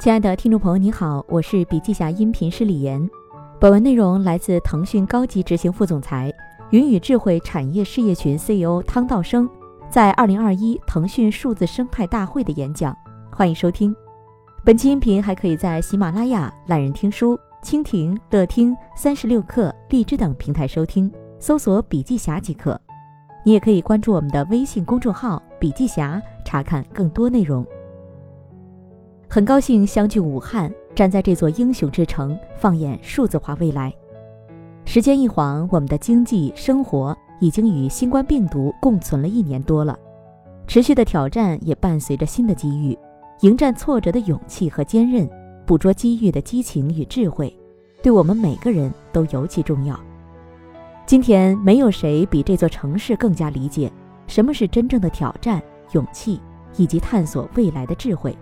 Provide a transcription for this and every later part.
亲爱的听众朋友，你好，我是笔记侠音频师李岩。本文内容来自腾讯高级执行副总裁、云与智慧产业事业群 CEO 汤道生在二零二一腾讯数字生态大会的演讲，欢迎收听。本期音频还可以在喜马拉雅、懒人听书、蜻蜓、乐听、三十六课、荔枝等平台收听，搜索“笔记侠”即可。你也可以关注我们的微信公众号“笔记侠”，查看更多内容。很高兴相聚武汉，站在这座英雄之城，放眼数字化未来。时间一晃，我们的经济生活已经与新冠病毒共存了一年多了。持续的挑战也伴随着新的机遇，迎战挫折的勇气和坚韧，捕捉机遇的激情与智慧，对我们每个人都尤其重要。今天，没有谁比这座城市更加理解什么是真正的挑战、勇气以及探索未来的智慧。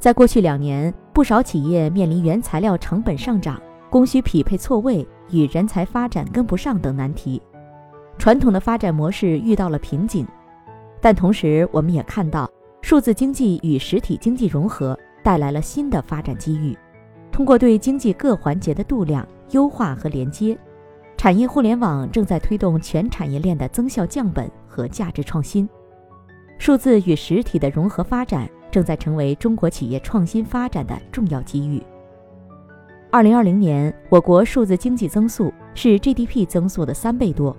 在过去两年，不少企业面临原材料成本上涨、供需匹配错位与人才发展跟不上等难题，传统的发展模式遇到了瓶颈。但同时，我们也看到数字经济与实体经济融合带来了新的发展机遇。通过对经济各环节的度量优化和连接，产业互联网正在推动全产业链的增效降本和价值创新。数字与实体的融合发展。正在成为中国企业创新发展的重要机遇。二零二零年，我国数字经济增速是 GDP 增速的三倍多。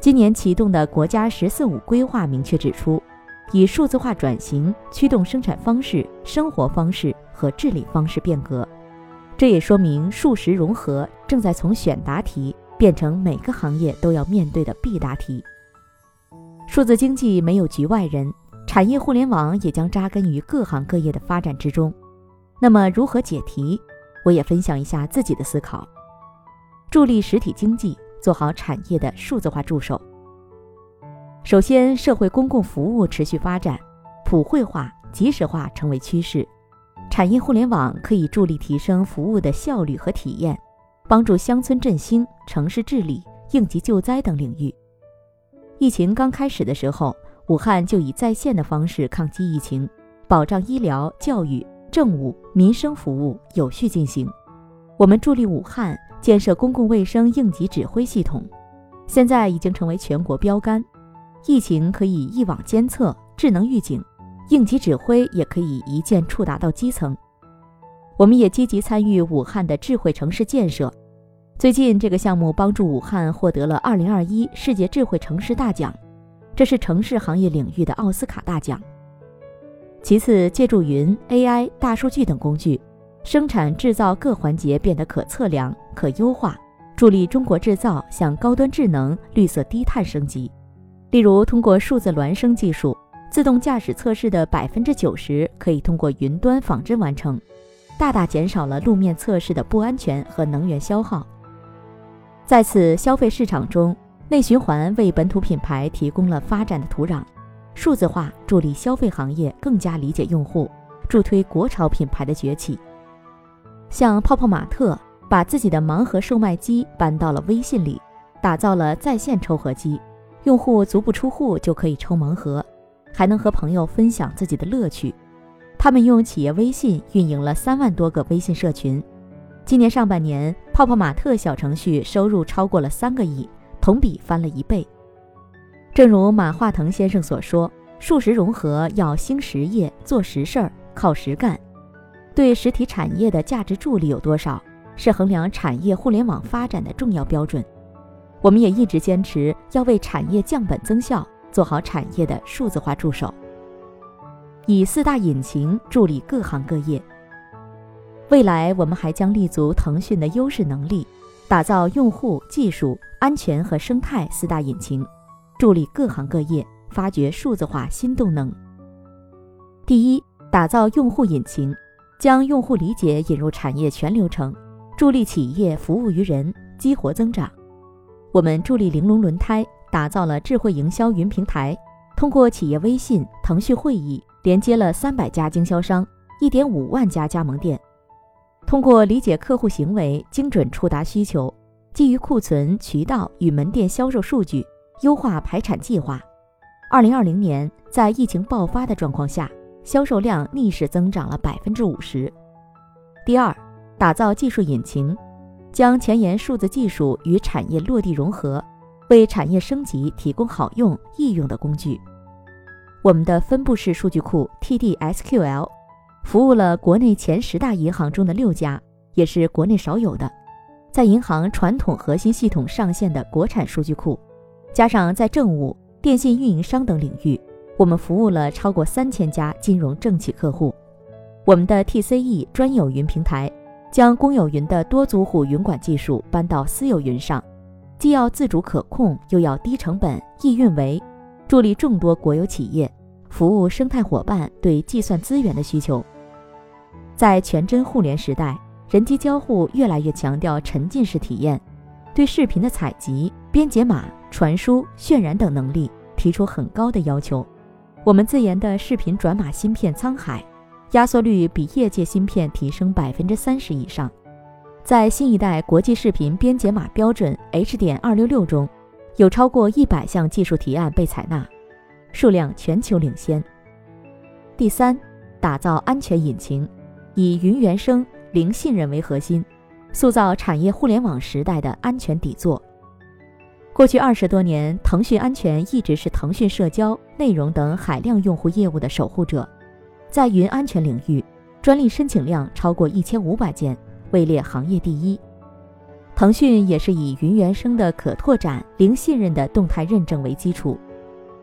今年启动的国家“十四五”规划明确指出，以数字化转型驱动生产方式、生活方式和治理方式变革。这也说明数实融合正在从选答题变成每个行业都要面对的必答题。数字经济没有局外人。产业互联网也将扎根于各行各业的发展之中。那么，如何解题？我也分享一下自己的思考。助力实体经济，做好产业的数字化助手。首先，社会公共服务持续发展，普惠化、及时化成为趋势。产业互联网可以助力提升服务的效率和体验，帮助乡村振兴、城市治理、应急救灾等领域。疫情刚开始的时候。武汉就以在线的方式抗击疫情，保障医疗、教育、政务、民生服务有序进行。我们助力武汉建设公共卫生应急指挥系统，现在已经成为全国标杆。疫情可以一网监测、智能预警，应急指挥也可以一键触达到基层。我们也积极参与武汉的智慧城市建设。最近，这个项目帮助武汉获得了2021世界智慧城市大奖。这是城市行业领域的奥斯卡大奖。其次，借助云、AI、大数据等工具，生产制造各环节变得可测量、可优化，助力中国制造向高端智能、绿色低碳升级。例如，通过数字孪生技术，自动驾驶测试的百分之九十可以通过云端仿真完成，大大减少了路面测试的不安全和能源消耗。在此消费市场中。内循环为本土品牌提供了发展的土壤，数字化助力消费行业更加理解用户，助推国潮品牌的崛起。像泡泡玛特把自己的盲盒售卖机搬到了微信里，打造了在线抽盒机，用户足不出户就可以抽盲盒，还能和朋友分享自己的乐趣。他们用企业微信运营了三万多个微信社群，今年上半年，泡泡玛特小程序收入超过了三个亿。同比翻了一倍。正如马化腾先生所说：“数实融合要兴实业，做实事儿，靠实干。”对实体产业的价值助力有多少，是衡量产业互联网发展的重要标准。我们也一直坚持要为产业降本增效，做好产业的数字化助手，以四大引擎助力各行各业。未来，我们还将立足腾讯的优势能力。打造用户、技术、安全和生态四大引擎，助力各行各业发掘数字化新动能。第一，打造用户引擎，将用户理解引入产业全流程，助力企业服务于人，激活增长。我们助力玲珑轮胎打造了智慧营销云平台，通过企业微信、腾讯会议，连接了三百家经销商、一点五万家加盟店。通过理解客户行为，精准触达需求，基于库存、渠道与门店销售数据，优化排产计划。二零二零年，在疫情爆发的状况下，销售量逆势增长了百分之五十。第二，打造技术引擎，将前沿数字技术与产业落地融合，为产业升级提供好用易用的工具。我们的分布式数据库 TDSQL，服务了国内前十大银行中的六家，也是国内少有的，在银行传统核心系统上线的国产数据库。加上在政务、电信运营商等领域，我们服务了超过三千家金融政企客户。我们的 TCE 专有云平台将公有云的多租户云管技术搬到私有云上，既要自主可控，又要低成本、易运维，助力众多国有企业服务生态伙伴对计算资源的需求。在全真互联时代，人机交互越来越强调沉浸式体验，对视频的采集、编解码、传输、渲染等能力提出很高的要求。我们自研的视频转码芯片沧海。压缩率比业界芯片提升百分之三十以上，在新一代国际视频编解码标准 H 点二六六中，有超过一百项技术提案被采纳，数量全球领先。第三，打造安全引擎，以云原生、零信任为核心，塑造产业互联网时代的安全底座。过去二十多年，腾讯安全一直是腾讯社交、内容等海量用户业务的守护者。在云安全领域，专利申请量超过一千五百件，位列行业第一。腾讯也是以云原生的可拓展、零信任的动态认证为基础，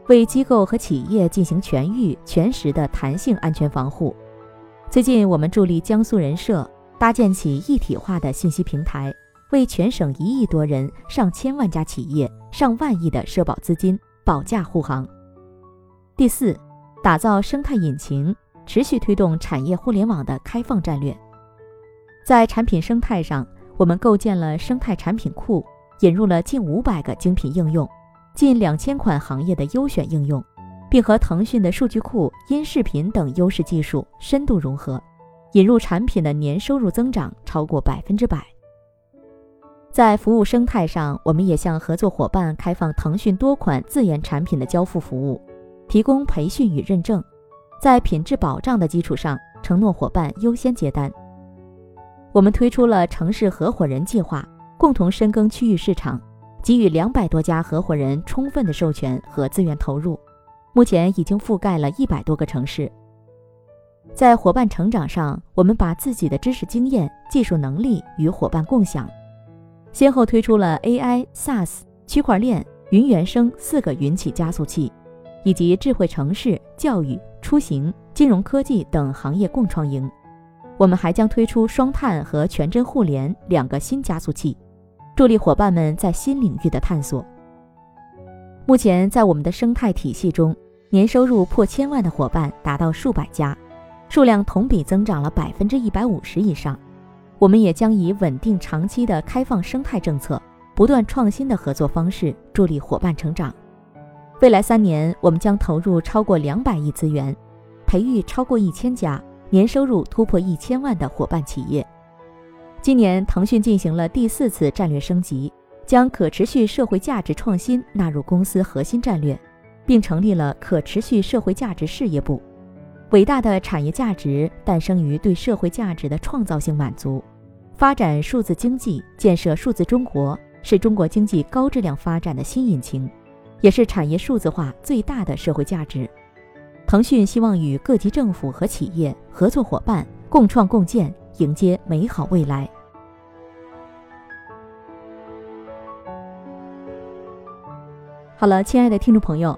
为机构和企业进行全域、全时的弹性安全防护。最近，我们助力江苏人社搭建起一体化的信息平台，为全省一亿多人、上千万家企业、上万亿的社保资金保驾护航。第四，打造生态引擎。持续推动产业互联网的开放战略，在产品生态上，我们构建了生态产品库，引入了近五百个精品应用，近两千款行业的优选应用，并和腾讯的数据库、音视频等优势技术深度融合，引入产品的年收入增长超过百分之百。在服务生态上，我们也向合作伙伴开放腾讯多款自研产品的交付服务，提供培训与认证。在品质保障的基础上，承诺伙伴优先接单。我们推出了城市合伙人计划，共同深耕区域市场，给予两百多家合伙人充分的授权和资源投入，目前已经覆盖了一百多个城市。在伙伴成长上，我们把自己的知识经验、技术能力与伙伴共享，先后推出了 AI、SaaS、区块链、云原生四个云企加速器，以及智慧城市、教育。出行、金融科技等行业共创营，我们还将推出双碳和全真互联两个新加速器，助力伙伴们在新领域的探索。目前，在我们的生态体系中，年收入破千万的伙伴达到数百家，数量同比增长了百分之一百五十以上。我们也将以稳定长期的开放生态政策，不断创新的合作方式，助力伙伴成长。未来三年，我们将投入超过两百亿资源，培育超过一千家年收入突破一千万的伙伴企业。今年，腾讯进行了第四次战略升级，将可持续社会价值创新纳入公司核心战略，并成立了可持续社会价值事业部。伟大的产业价值诞生于对社会价值的创造性满足。发展数字经济，建设数字中国，是中国经济高质量发展的新引擎。也是产业数字化最大的社会价值。腾讯希望与各级政府和企业合作伙伴共创共建，迎接美好未来。好了，亲爱的听众朋友，